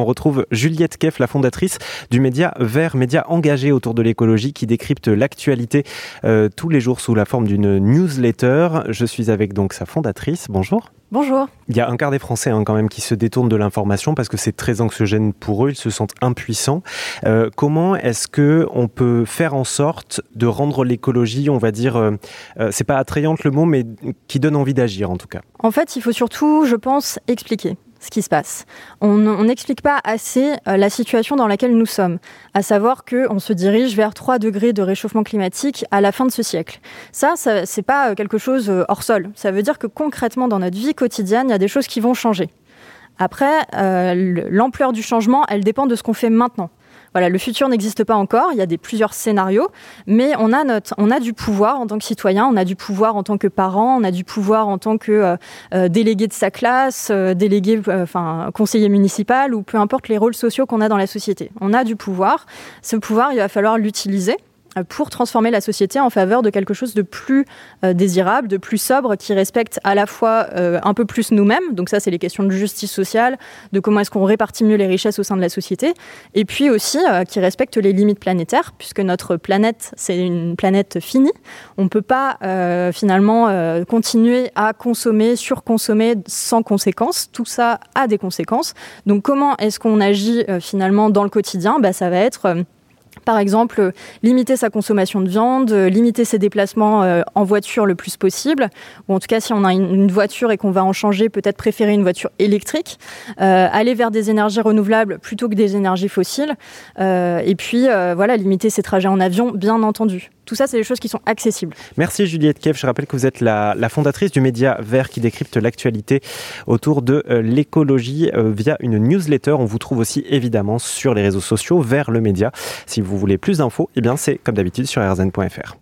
On retrouve Juliette Keff, la fondatrice du média Vert, média engagé autour de l'écologie qui décrypte l'actualité euh, tous les jours sous la forme d'une newsletter. Je suis avec donc sa fondatrice. Bonjour. Bonjour. Il y a un quart des Français hein, quand même qui se détournent de l'information parce que c'est très anxiogène pour eux, ils se sentent impuissants. Euh, comment est-ce que on peut faire en sorte de rendre l'écologie, on va dire, euh, c'est pas attrayante le mot, mais qui donne envie d'agir en tout cas? En fait, il faut surtout, je pense, expliquer ce qui se passe. On n'explique pas assez euh, la situation dans laquelle nous sommes, à savoir qu'on se dirige vers 3 degrés de réchauffement climatique à la fin de ce siècle. Ça, c'est pas euh, quelque chose euh, hors sol. Ça veut dire que concrètement, dans notre vie quotidienne, il y a des choses qui vont changer. Après, l'ampleur du changement, elle dépend de ce qu'on fait maintenant. Voilà, le futur n'existe pas encore. Il y a des plusieurs scénarios, mais on a notre, on a du pouvoir en tant que citoyen, on a du pouvoir en tant que parent, on a du pouvoir en tant que euh, euh, délégué de sa classe, euh, délégué, enfin conseiller municipal ou peu importe les rôles sociaux qu'on a dans la société. On a du pouvoir. Ce pouvoir, il va falloir l'utiliser pour transformer la société en faveur de quelque chose de plus euh, désirable, de plus sobre, qui respecte à la fois euh, un peu plus nous-mêmes, donc ça c'est les questions de justice sociale, de comment est-ce qu'on répartit mieux les richesses au sein de la société, et puis aussi euh, qui respecte les limites planétaires, puisque notre planète c'est une planète finie, on ne peut pas finalement continuer à consommer, surconsommer sans conséquences, tout ça a des conséquences, donc comment est-ce qu'on agit finalement dans le quotidien? Bah, Ça va être par exemple, limiter sa consommation de viande, limiter ses déplacements euh, en voiture le plus possible, ou en tout cas si on a une voiture et qu'on va en changer, peut-être préférer une voiture électrique, euh, aller vers des énergies renouvelables plutôt que des énergies fossiles, euh, et puis voilà, limiter ses trajets en avion, bien entendu. Tout ça, c'est des choses qui sont accessibles. Merci Juliette Kev. Je rappelle que vous êtes la, fondatrice du média Vert qui décrypte l'actualité autour de l'écologie via une newsletter. On vous trouve aussi évidemment sur les réseaux sociaux vers le média. Si vous voulez plus d'infos, eh bien c'est comme d'habitude sur rzn.fr.